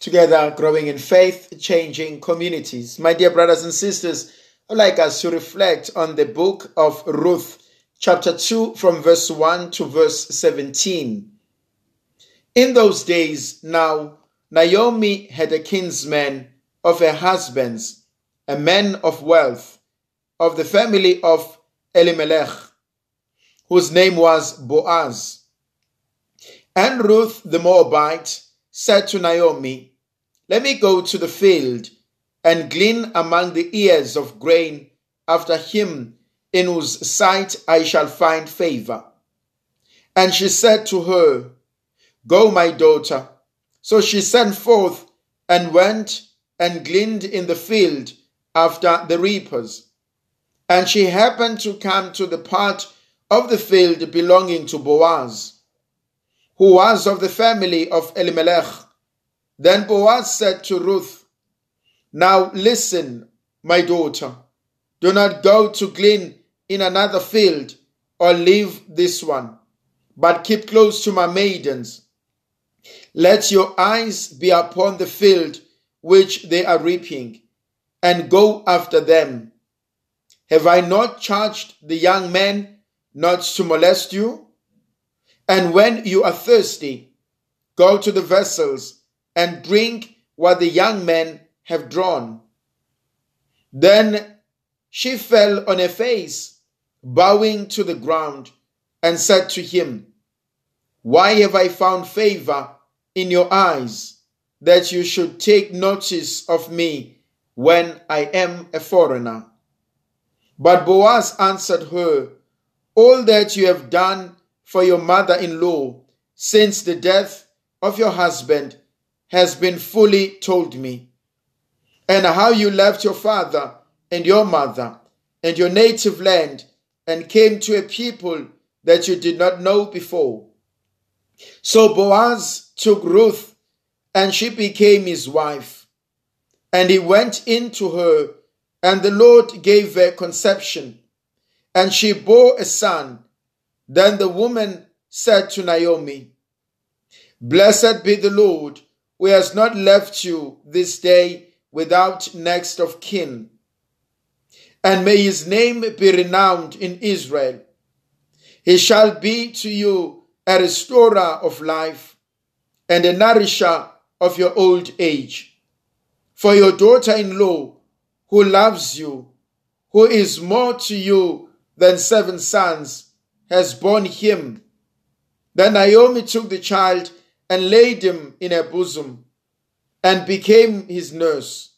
together growing in faith, changing communities. My dear brothers and sisters, I'd like us to reflect on the book of Ruth, chapter 2, from verse 1 to verse 17. In those days, now, Naomi had a kinsman of her husband's, a man of wealth, of the family of Elimelech, whose name was Boaz. And Ruth the Moabite said to Naomi, Let me go to the field and glean among the ears of grain after him in whose sight I shall find favor. And she said to her, Go, my daughter. So she sent forth and went and gleaned in the field after the reapers. And she happened to come to the part of the field belonging to Boaz who was of the family of Elimelech. Then Boaz said to Ruth, Now listen, my daughter, do not go to glean in another field or leave this one, but keep close to my maidens. Let your eyes be upon the field which they are reaping, and go after them. Have I not charged the young men not to molest you? And when you are thirsty, go to the vessels and drink what the young men have drawn. Then she fell on her face, bowing to the ground, and said to him, Why have I found favor in your eyes that you should take notice of me when I am a foreigner? But Boaz answered her, All that you have done for your mother in law since the death of your husband has been fully told me, and how you left your father and your mother and your native land and came to a people that you did not know before. So Boaz took Ruth, and she became his wife. And he went into her, and the Lord gave her conception, and she bore a son then the woman said to Naomi, Blessed be the Lord, who has not left you this day without next of kin. And may his name be renowned in Israel. He shall be to you a restorer of life and a nourisher of your old age. For your daughter in law, who loves you, who is more to you than seven sons, has borne him. Then Naomi took the child and laid him in her bosom and became his nurse.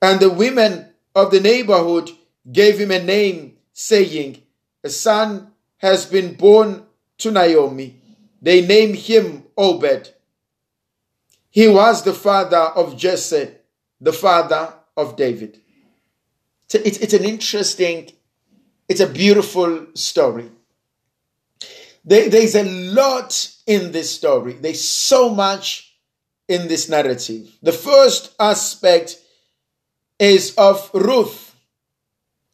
And the women of the neighborhood gave him a name, saying, A son has been born to Naomi. They named him Obed. He was the father of Jesse, the father of David. It's, it's an interesting, it's a beautiful story. There, there's a lot in this story. There's so much in this narrative. The first aspect is of Ruth,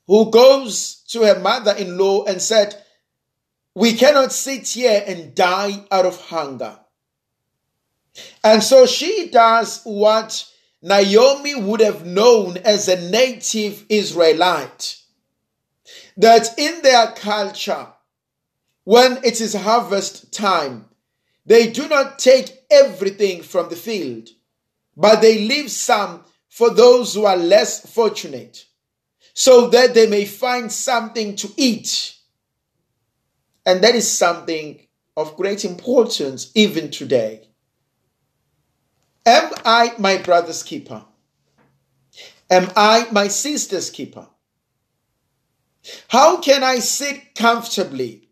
who goes to her mother in law and said, We cannot sit here and die out of hunger. And so she does what Naomi would have known as a native Israelite. That in their culture, when it is harvest time, they do not take everything from the field, but they leave some for those who are less fortunate, so that they may find something to eat. And that is something of great importance even today. Am I my brother's keeper? Am I my sister's keeper? How can I sit comfortably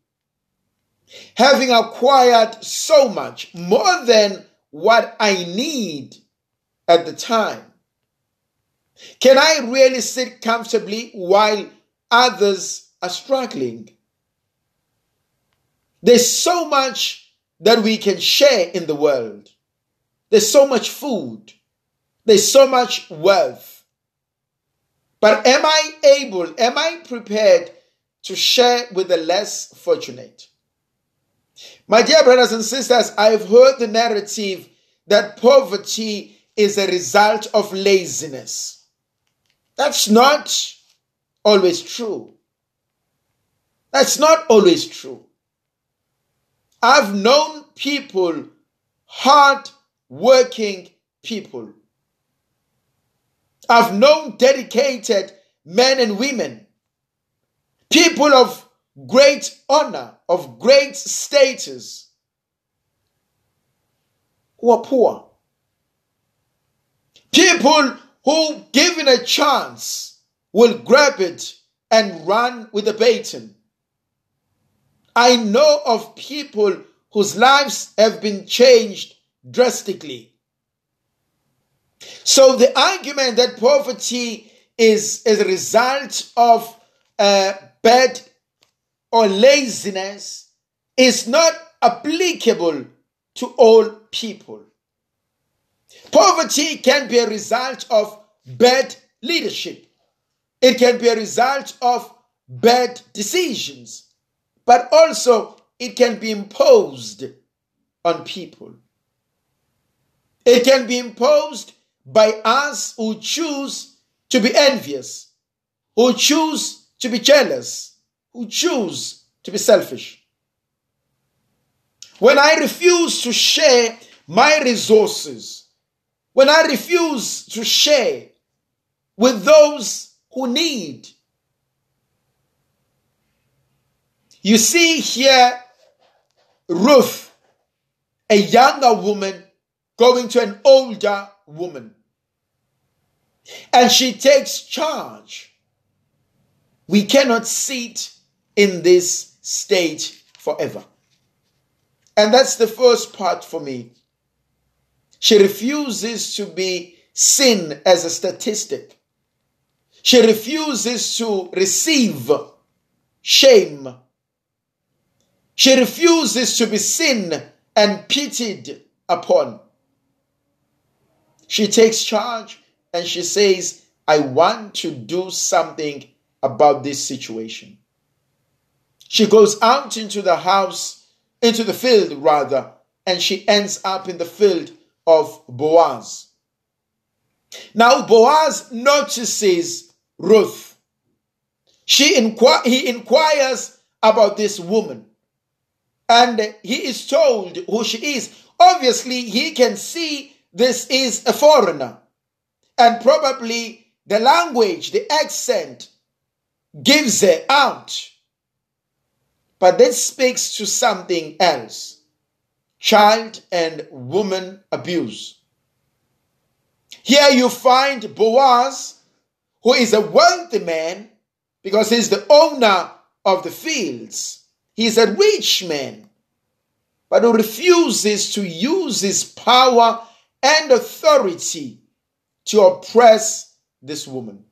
having acquired so much, more than what I need at the time? Can I really sit comfortably while others are struggling? There's so much that we can share in the world. There's so much food. There's so much wealth. But am I able, am I prepared to share with the less fortunate? My dear brothers and sisters, I've heard the narrative that poverty is a result of laziness. That's not always true. That's not always true. I've known people, hard working people. I've known dedicated men and women, people of great honor, of great status, who are poor. People who, given a chance, will grab it and run with the baton. I know of people whose lives have been changed drastically. So the argument that poverty is as a result of uh, bad or laziness is not applicable to all people. Poverty can be a result of bad leadership. It can be a result of bad decisions, but also it can be imposed on people. It can be imposed by us who choose to be envious, who choose to be jealous, who choose to be selfish. When I refuse to share my resources, when I refuse to share with those who need, you see here Ruth, a younger woman going to an older woman. And she takes charge. We cannot sit in this state forever. And that's the first part for me. She refuses to be seen as a statistic. She refuses to receive shame. She refuses to be seen and pitied upon. She takes charge and she says, I want to do something about this situation. She goes out into the house, into the field rather, and she ends up in the field of Boaz. Now Boaz notices Ruth. She inqu- he inquires about this woman and he is told who she is. Obviously, he can see this is a foreigner. And probably the language, the accent gives it out. But this speaks to something else child and woman abuse. Here you find Boaz, who is a wealthy man because he's the owner of the fields. He's a rich man, but who refuses to use his power and authority to oppress this woman.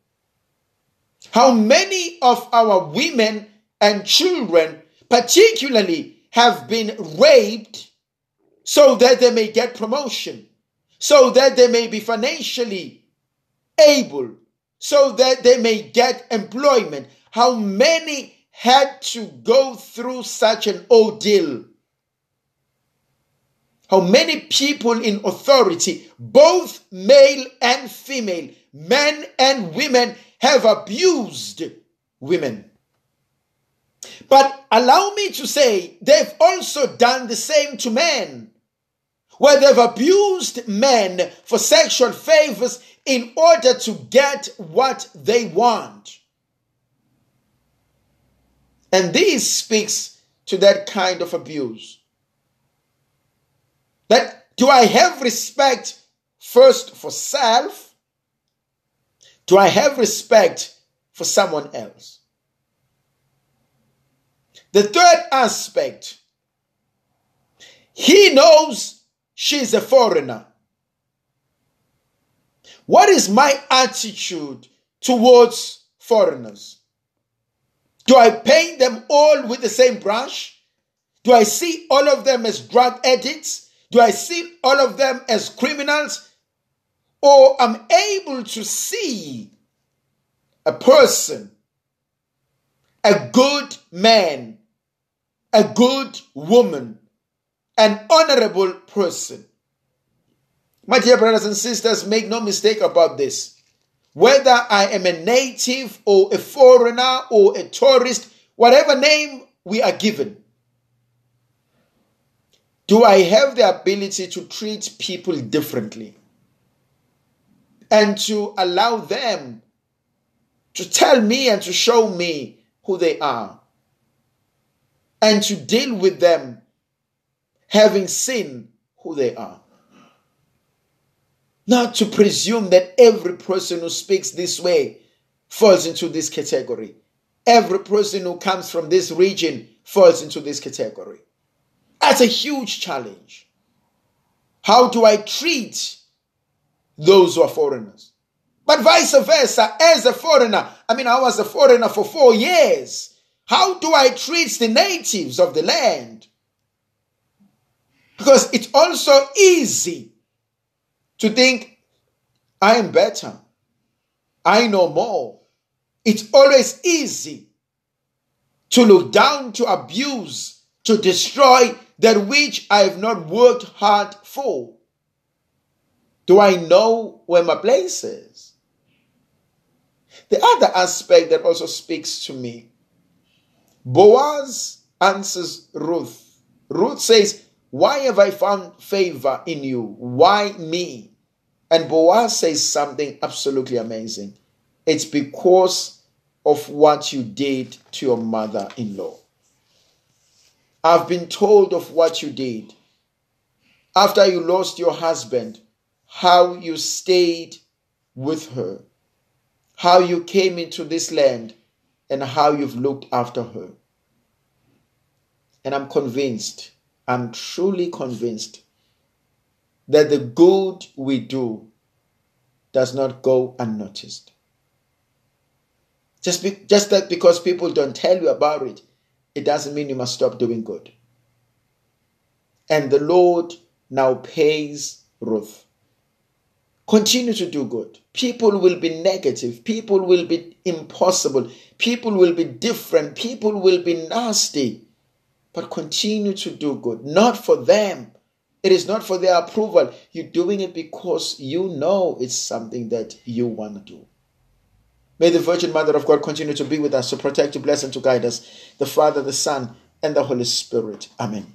How many of our women and children, particularly, have been raped so that they may get promotion, so that they may be financially able, so that they may get employment? How many had to go through such an ordeal? how many people in authority, both male and female, men and women, have abused women. But allow me to say, they've also done the same to men, where they've abused men for sexual favors in order to get what they want. And this speaks to that kind of abuse. That do I have respect first for self? Do I have respect for someone else? The third aspect, he knows she's a foreigner. What is my attitude towards foreigners? Do I paint them all with the same brush? Do I see all of them as drug addicts? Do I see all of them as criminals? Or I'm able to see a person, a good man, a good woman, an honorable person. My dear brothers and sisters, make no mistake about this. Whether I am a native or a foreigner or a tourist, whatever name we are given, do I have the ability to treat people differently and to allow them to tell me and to show me who they are and to deal with them having seen who they are? Not to presume that every person who speaks this way falls into this category. Every person who comes from this region falls into this category. That's a huge challenge. How do I treat those who are foreigners? But vice versa, as a foreigner, I mean, I was a foreigner for four years. How do I treat the natives of the land? Because it's also easy to think, I am better. I know more. It's always easy to look down, to abuse, to destroy that which I have not worked hard for. Do I know where my place is? The other aspect that also speaks to me Boaz answers Ruth. Ruth says, Why have I found favor in you? Why me? And Boaz says something absolutely amazing. It's because of what you did to your mother in law. I've been told of what you did. After you lost your husband, how you stayed with her, how you came into this land, and how you've looked after her. And I'm convinced, I'm truly convinced that the good we do does not go unnoticed. Just, be, just that because people don't tell you about it, it doesn't mean you must stop doing good. And the Lord now pays Ruth. Continue to do good. People will be negative. People will be impossible. People will be different. People will be nasty. But continue to do good. Not for them, it is not for their approval. You're doing it because you know it's something that you want to do. May the Virgin Mother of God continue to be with us, to protect, to bless, and to guide us. The Father, the Son, and the Holy Spirit. Amen.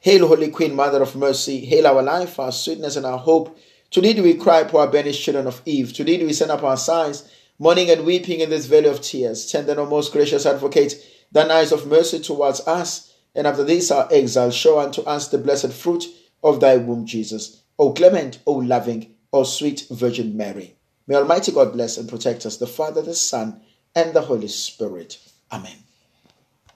Hail, Holy Queen, Mother of Mercy. Hail our life, our sweetness, and our hope. To thee do we cry, poor banished children of Eve. Today do we send up our sighs, mourning and weeping in this valley of tears. Tender and most gracious advocate, thine eyes of mercy towards us and after this our exile, show unto us the blessed fruit of thy womb, Jesus. O clement, O loving, O sweet Virgin Mary. May Almighty God bless and protect us, the Father, the Son, and the Holy Spirit. Amen.